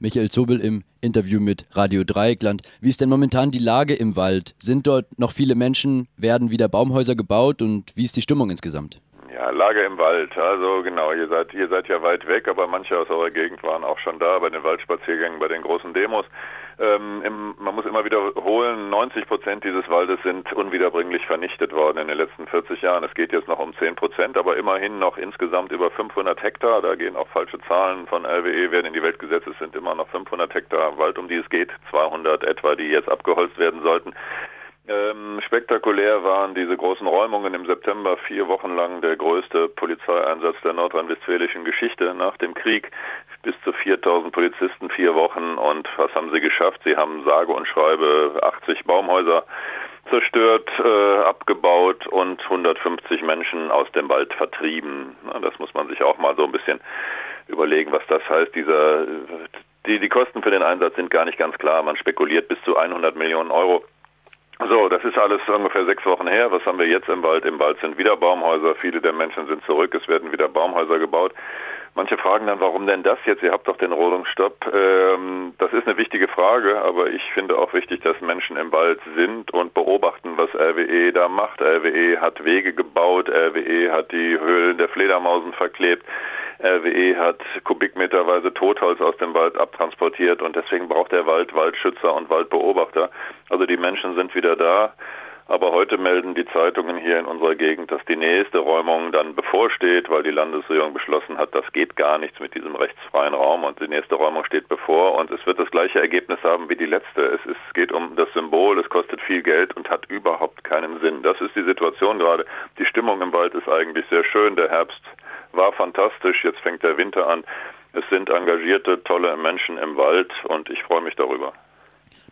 Michael Zobel im Interview mit Radio Dreieckland. Wie ist denn momentan die Lage im Wald? Sind dort noch viele Menschen? Werden wieder Baumhäuser gebaut? Und wie ist die Stimmung insgesamt? Ja, Lage im Wald. Also genau, ihr seid, ihr seid ja weit weg, aber manche aus eurer Gegend waren auch schon da bei den Waldspaziergängen, bei den großen Demos. Ähm, im, man muss immer wiederholen, 90 Prozent dieses Waldes sind unwiederbringlich vernichtet worden in den letzten 40 Jahren. Es geht jetzt noch um 10 Prozent, aber immerhin noch insgesamt über 500 Hektar. Da gehen auch falsche Zahlen von RWE, werden in die Welt gesetzt. Es sind immer noch 500 Hektar Wald, um die es geht, 200 etwa, die jetzt abgeholzt werden sollten. Ähm, spektakulär waren diese großen Räumungen im September vier Wochen lang der größte Polizeieinsatz der nordrhein-westfälischen Geschichte nach dem Krieg. Bis zu 4000 Polizisten, vier Wochen. Und was haben sie geschafft? Sie haben sage und schreibe 80 Baumhäuser zerstört, äh, abgebaut und 150 Menschen aus dem Wald vertrieben. Na, das muss man sich auch mal so ein bisschen überlegen, was das heißt. Dieser, die, die Kosten für den Einsatz sind gar nicht ganz klar. Man spekuliert bis zu 100 Millionen Euro. So, das ist alles ungefähr sechs Wochen her. Was haben wir jetzt im Wald? Im Wald sind wieder Baumhäuser. Viele der Menschen sind zurück. Es werden wieder Baumhäuser gebaut. Manche fragen dann, warum denn das jetzt? Ihr habt doch den Rodungsstopp. Ähm, das ist eine wichtige Frage, aber ich finde auch wichtig, dass Menschen im Wald sind und beobachten, was RWE da macht. RWE hat Wege gebaut, RWE hat die Höhlen der Fledermausen verklebt. RWE hat kubikmeterweise Totholz aus dem Wald abtransportiert und deswegen braucht der Wald Waldschützer und Waldbeobachter. Also die Menschen sind wieder da. Aber heute melden die Zeitungen hier in unserer Gegend, dass die nächste Räumung dann bevorsteht, weil die Landesregierung beschlossen hat, das geht gar nichts mit diesem rechtsfreien Raum und die nächste Räumung steht bevor und es wird das gleiche Ergebnis haben wie die letzte. Es ist, geht um das Symbol, es kostet viel Geld und hat überhaupt keinen Sinn. Das ist die Situation gerade. Die Stimmung im Wald ist eigentlich sehr schön. Der Herbst war fantastisch. Jetzt fängt der Winter an. Es sind engagierte, tolle Menschen im Wald und ich freue mich darüber.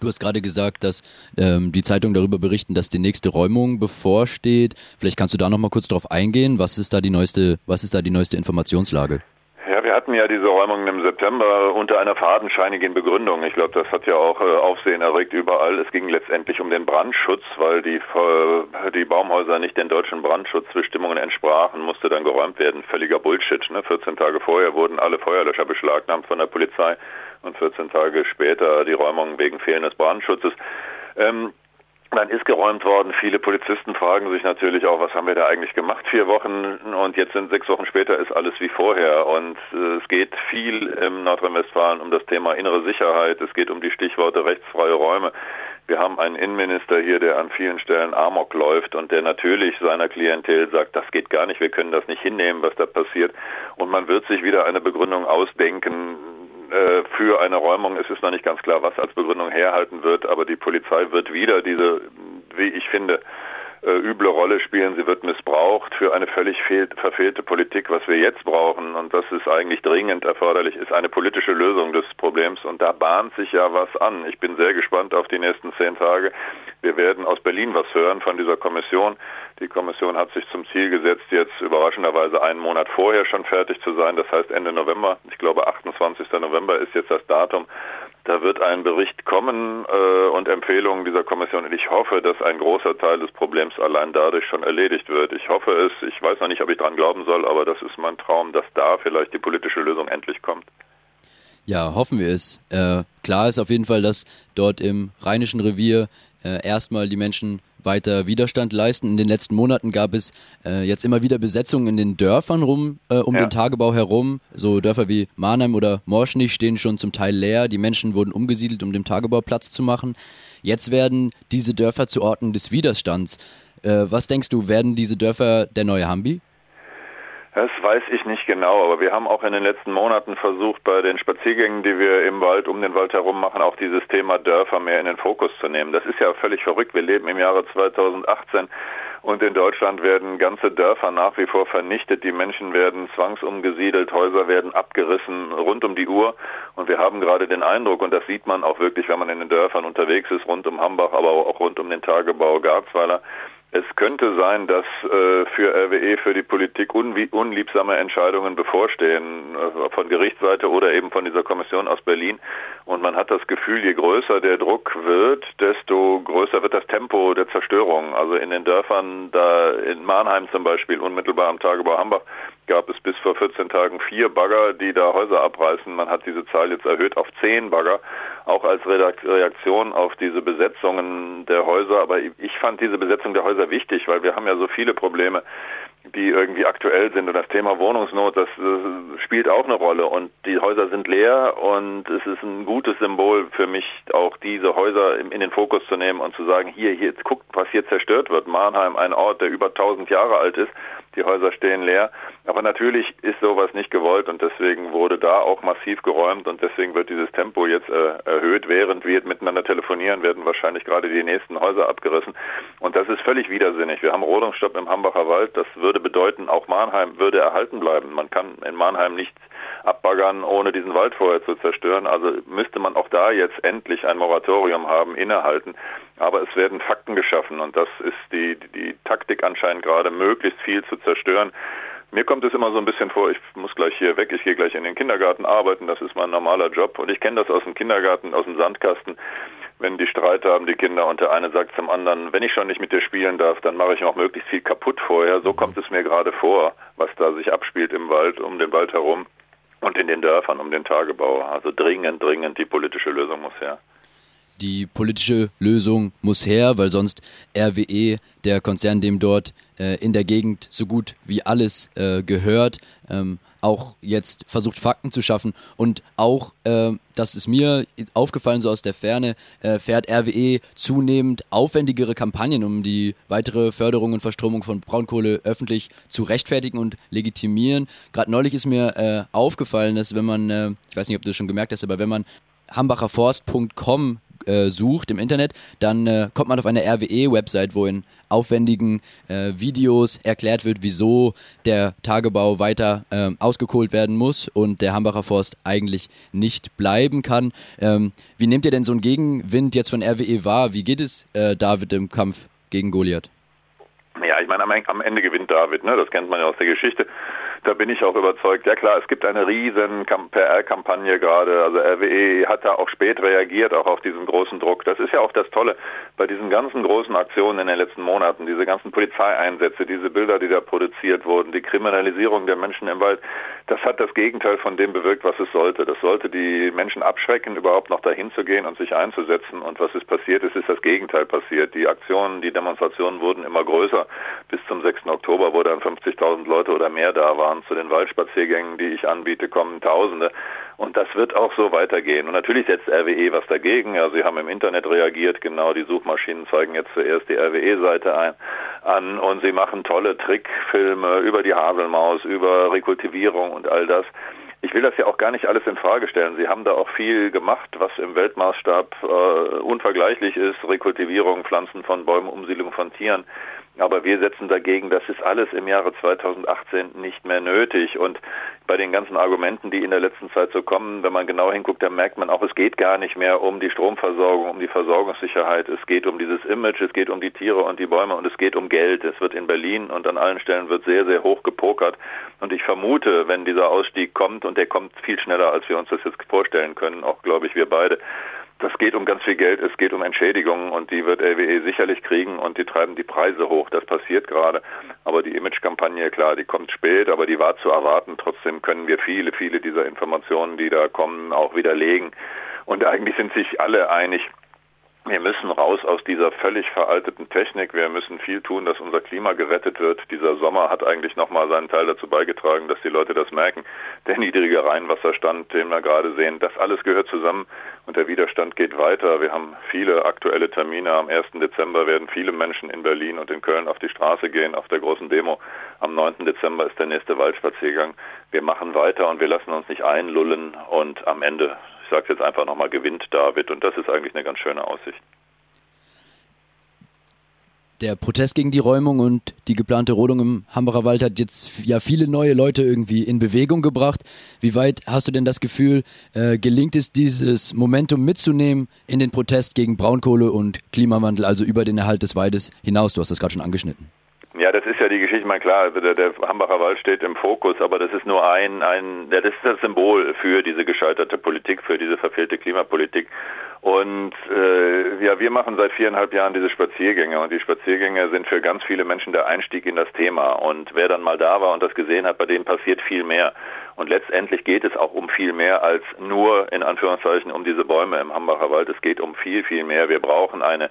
Du hast gerade gesagt, dass ähm, die Zeitungen darüber berichten, dass die nächste Räumung bevorsteht. Vielleicht kannst du da noch mal kurz drauf eingehen. Was ist da die neueste, was ist da die neueste Informationslage? Hatten ja diese Räumungen im September unter einer fadenscheinigen Begründung. Ich glaube, das hat ja auch äh, Aufsehen erregt überall. Es ging letztendlich um den Brandschutz, weil die, äh, die Baumhäuser nicht den deutschen Brandschutzbestimmungen entsprachen, musste dann geräumt werden. Völliger Bullshit. Ne? 14 Tage vorher wurden alle Feuerlöscher beschlagnahmt von der Polizei und 14 Tage später die Räumung wegen fehlendes Brandschutzes. Ähm, dann ist geräumt worden. Viele Polizisten fragen sich natürlich auch, was haben wir da eigentlich gemacht? Vier Wochen und jetzt sind sechs Wochen später ist alles wie vorher. Und äh, es geht viel im Nordrhein-Westfalen um das Thema innere Sicherheit. Es geht um die Stichworte rechtsfreie Räume. Wir haben einen Innenminister hier, der an vielen Stellen Amok läuft und der natürlich seiner Klientel sagt, das geht gar nicht, wir können das nicht hinnehmen, was da passiert. Und man wird sich wieder eine Begründung ausdenken, für eine Räumung. Es ist noch nicht ganz klar, was als Begründung herhalten wird, aber die Polizei wird wieder diese, wie ich finde, äh, üble Rolle spielen. Sie wird missbraucht für eine völlig verfehlte Politik. Was wir jetzt brauchen, und das ist eigentlich dringend erforderlich, ist eine politische Lösung des Problems. Und da bahnt sich ja was an. Ich bin sehr gespannt auf die nächsten zehn Tage. Wir werden aus Berlin was hören von dieser Kommission. Die Kommission hat sich zum Ziel gesetzt, jetzt überraschenderweise einen Monat vorher schon fertig zu sein. Das heißt Ende November. Ich glaube, 28. November ist jetzt das Datum. Da wird ein Bericht kommen äh, und Empfehlungen dieser Kommission. Und ich hoffe, dass ein großer Teil des Problems allein dadurch schon erledigt wird. Ich hoffe es. Ich weiß noch nicht, ob ich daran glauben soll, aber das ist mein Traum, dass da vielleicht die politische Lösung endlich kommt. Ja, hoffen wir es. Äh, klar ist auf jeden Fall, dass dort im Rheinischen Revier äh, erstmal die Menschen weiter Widerstand leisten. In den letzten Monaten gab es äh, jetzt immer wieder Besetzungen in den Dörfern rum, äh, um ja. den Tagebau herum. So Dörfer wie Mannheim oder Morschnich stehen schon zum Teil leer. Die Menschen wurden umgesiedelt, um dem Tagebau Platz zu machen. Jetzt werden diese Dörfer zu Orten des Widerstands. Äh, was denkst du, werden diese Dörfer der neue Hambi? Das weiß ich nicht genau, aber wir haben auch in den letzten Monaten versucht, bei den Spaziergängen, die wir im Wald, um den Wald herum machen, auch dieses Thema Dörfer mehr in den Fokus zu nehmen. Das ist ja völlig verrückt. Wir leben im Jahre 2018 und in Deutschland werden ganze Dörfer nach wie vor vernichtet. Die Menschen werden zwangsumgesiedelt, Häuser werden abgerissen rund um die Uhr. Und wir haben gerade den Eindruck, und das sieht man auch wirklich, wenn man in den Dörfern unterwegs ist, rund um Hambach, aber auch rund um den Tagebau Garzweiler, es könnte sein, dass äh, für RWE, für die Politik unliebsame Entscheidungen bevorstehen, äh, von Gerichtsseite oder eben von dieser Kommission aus Berlin. Und man hat das Gefühl, je größer der Druck wird, desto größer wird das Tempo der Zerstörung. Also in den Dörfern, da in Mannheim zum Beispiel, unmittelbar am Tagebau Hambach, gab es bis vor 14 Tagen vier Bagger, die da Häuser abreißen. Man hat diese Zahl jetzt erhöht auf zehn Bagger, auch als Reaktion auf diese Besetzungen der Häuser. Aber ich fand diese Besetzung der Häuser wichtig, weil wir haben ja so viele Probleme die irgendwie aktuell sind. Und das Thema Wohnungsnot, das, das, spielt auch eine Rolle. Und die Häuser sind leer und es ist ein gutes Symbol für mich, auch diese Häuser in, den Fokus zu nehmen und zu sagen, hier, hier, guckt, was hier zerstört wird. Mannheim, ein Ort, der über 1000 Jahre alt ist. Die Häuser stehen leer. Aber natürlich ist sowas nicht gewollt und deswegen wurde da auch massiv geräumt und deswegen wird dieses Tempo jetzt äh, erhöht. Während wir miteinander telefonieren, werden wahrscheinlich gerade die nächsten Häuser abgerissen. Und das ist völlig widersinnig. Wir haben Rodungsstopp im Hambacher Wald. Das würde bedeuten, auch Mannheim würde erhalten bleiben. Man kann in Mannheim nicht abbaggern, ohne diesen Wald vorher zu zerstören. Also müsste man auch da jetzt endlich ein Moratorium haben, innehalten. Aber es werden Fakten geschaffen und das ist die, die Taktik anscheinend gerade, möglichst viel zu zerstören. Mir kommt es immer so ein bisschen vor, ich muss gleich hier weg, ich gehe gleich in den Kindergarten arbeiten, das ist mein normaler Job und ich kenne das aus dem Kindergarten, aus dem Sandkasten wenn die Streit haben, die Kinder, und der eine sagt zum anderen, wenn ich schon nicht mit dir spielen darf, dann mache ich auch möglichst viel kaputt vorher. So kommt es mir gerade vor, was da sich abspielt im Wald, um den Wald herum und in den Dörfern um den Tagebau. Also dringend, dringend die politische Lösung muss her. Die politische Lösung muss her, weil sonst RWE, der Konzern, dem dort äh, in der Gegend so gut wie alles äh, gehört, ähm, auch jetzt versucht, Fakten zu schaffen und auch, äh, das ist mir aufgefallen, so aus der Ferne, äh, fährt RWE zunehmend aufwendigere Kampagnen, um die weitere Förderung und Verstromung von Braunkohle öffentlich zu rechtfertigen und legitimieren. Gerade neulich ist mir äh, aufgefallen, dass wenn man, äh, ich weiß nicht, ob du das schon gemerkt hast, aber wenn man hambacherforst.com äh, sucht im Internet, dann äh, kommt man auf eine RWE-Website, wo in aufwendigen äh, Videos erklärt wird, wieso der Tagebau weiter ähm, ausgekohlt werden muss und der Hambacher Forst eigentlich nicht bleiben kann. Ähm, wie nehmt ihr denn so einen Gegenwind jetzt von RWE wahr? Wie geht es äh, David im Kampf gegen Goliath? Ja, ich meine, am, Ende gewinnt David, ne? das kennt man ja aus der Geschichte da bin ich auch überzeugt. Ja klar, es gibt eine riesen PR-Kampagne gerade. Also RWE hat da auch spät reagiert, auch auf diesen großen Druck. Das ist ja auch das Tolle bei diesen ganzen großen Aktionen in den letzten Monaten, diese ganzen Polizeieinsätze, diese Bilder, die da produziert wurden, die Kriminalisierung der Menschen im Wald. Das hat das Gegenteil von dem bewirkt, was es sollte. Das sollte die Menschen abschrecken, überhaupt noch dahin zu gehen und sich einzusetzen. Und was ist passiert ist, ist das Gegenteil passiert. Die Aktionen, die Demonstrationen wurden immer größer. Bis zum 6. Oktober, wo dann 50.000 Leute oder mehr da waren fahren. Zu den Waldspaziergängen, die ich anbiete, kommen Tausende. Und das wird auch so weitergehen. Und natürlich setzt RWE was dagegen. Ja, sie haben im Internet reagiert. Genau, die Suchmaschinen zeigen jetzt zuerst die RWE-Seite an. Und sie machen tolle Trickfilme über die Haselmaus, über Rekultivierung und all das. Ich will das ja auch gar nicht alles in Frage stellen. Sie haben da auch viel gemacht, was im Weltmaßstab äh, unvergleichlich ist. Rekultivierung, Pflanzen von Bäumen, Umsiedlung von Tieren. Aber wir setzen dagegen, das ist alles im Jahre 2018 nicht mehr nötig. Und bei den ganzen Argumenten, die in der letzten Zeit so kommen, wenn man genau hinguckt, dann merkt man auch, es geht gar nicht mehr um die Stromversorgung, um die Versorgungssicherheit. Es geht um dieses Image, es geht um die Tiere und die Bäume und es geht um Geld. Es wird in Berlin und an allen Stellen wird sehr, sehr hoch gepokert. Und ich vermute, wenn dieser Ausstieg kommt, und der kommt viel schneller, als wir uns das jetzt vorstellen können, auch glaube ich wir beide, das geht um ganz viel Geld, es geht um Entschädigungen und die wird LWE sicherlich kriegen und die treiben die Preise hoch. Das passiert gerade. Aber die Imagekampagne, klar, die kommt spät, aber die war zu erwarten. Trotzdem können wir viele, viele dieser Informationen, die da kommen, auch widerlegen. Und eigentlich sind sich alle einig, wir müssen raus aus dieser völlig veralteten Technik. Wir müssen viel tun, dass unser Klima gerettet wird. Dieser Sommer hat eigentlich nochmal seinen Teil dazu beigetragen, dass die Leute das merken. Der niedrige Rheinwasserstand, den wir gerade sehen, das alles gehört zusammen und der Widerstand geht weiter. Wir haben viele aktuelle Termine. Am 1. Dezember werden viele Menschen in Berlin und in Köln auf die Straße gehen, auf der großen Demo. Am 9. Dezember ist der nächste Waldspaziergang. Wir machen weiter und wir lassen uns nicht einlullen und am Ende sage jetzt einfach nochmal, gewinnt David und das ist eigentlich eine ganz schöne Aussicht. Der Protest gegen die Räumung und die geplante Rodung im Hambacher Wald hat jetzt ja viele neue Leute irgendwie in Bewegung gebracht. Wie weit hast du denn das Gefühl, äh, gelingt es, dieses Momentum mitzunehmen in den Protest gegen Braunkohle und Klimawandel, also über den Erhalt des Waldes hinaus? Du hast das gerade schon angeschnitten. Ja, das ist ja die Geschichte, mein klar, also der, der Hambacher Wald steht im Fokus, aber das ist nur ein, ein, ja, das ist das Symbol für diese gescheiterte Politik, für diese verfehlte Klimapolitik. Und äh, ja, wir machen seit viereinhalb Jahren diese Spaziergänge und die Spaziergänge sind für ganz viele Menschen der Einstieg in das Thema. Und wer dann mal da war und das gesehen hat, bei denen passiert viel mehr. Und letztendlich geht es auch um viel mehr als nur in Anführungszeichen um diese Bäume im Hambacher Wald. Es geht um viel, viel mehr. Wir brauchen eine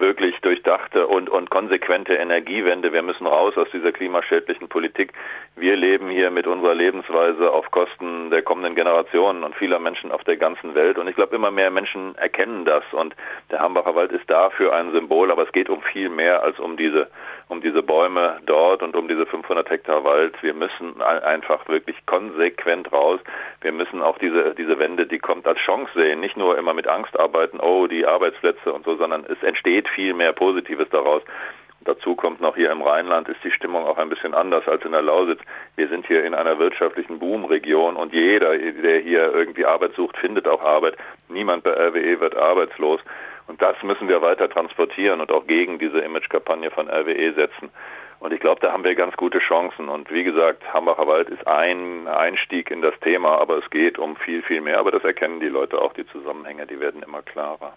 wirklich durchdachte und, und konsequente Energiewende. Wir müssen raus aus dieser klimaschädlichen Politik. Wir leben hier mit unserer Lebensweise auf Kosten der kommenden Generationen und vieler Menschen auf der ganzen Welt. Und ich glaube, immer mehr Menschen erkennen das. Und der Hambacher Wald ist dafür ein Symbol, aber es geht um viel mehr als um diese, um diese Bäume dort und um diese 500 Hektar Wald. Wir müssen einfach wirklich konsequent raus. Wir müssen auch diese, diese Wende, die kommt als Chance sehen. Nicht nur immer mit Angst arbeiten, oh, die Arbeitsplätze und so, sondern es entsteht viel mehr Positives daraus. Dazu kommt noch hier im Rheinland ist die Stimmung auch ein bisschen anders als in der Lausitz. Wir sind hier in einer wirtschaftlichen Boomregion und jeder, der hier irgendwie Arbeit sucht, findet auch Arbeit. Niemand bei RWE wird arbeitslos. Und das müssen wir weiter transportieren und auch gegen diese Imagekampagne von RWE setzen. Und ich glaube, da haben wir ganz gute Chancen. Und wie gesagt, Hambacher Wald ist ein Einstieg in das Thema, aber es geht um viel, viel mehr. Aber das erkennen die Leute auch, die Zusammenhänge, die werden immer klarer.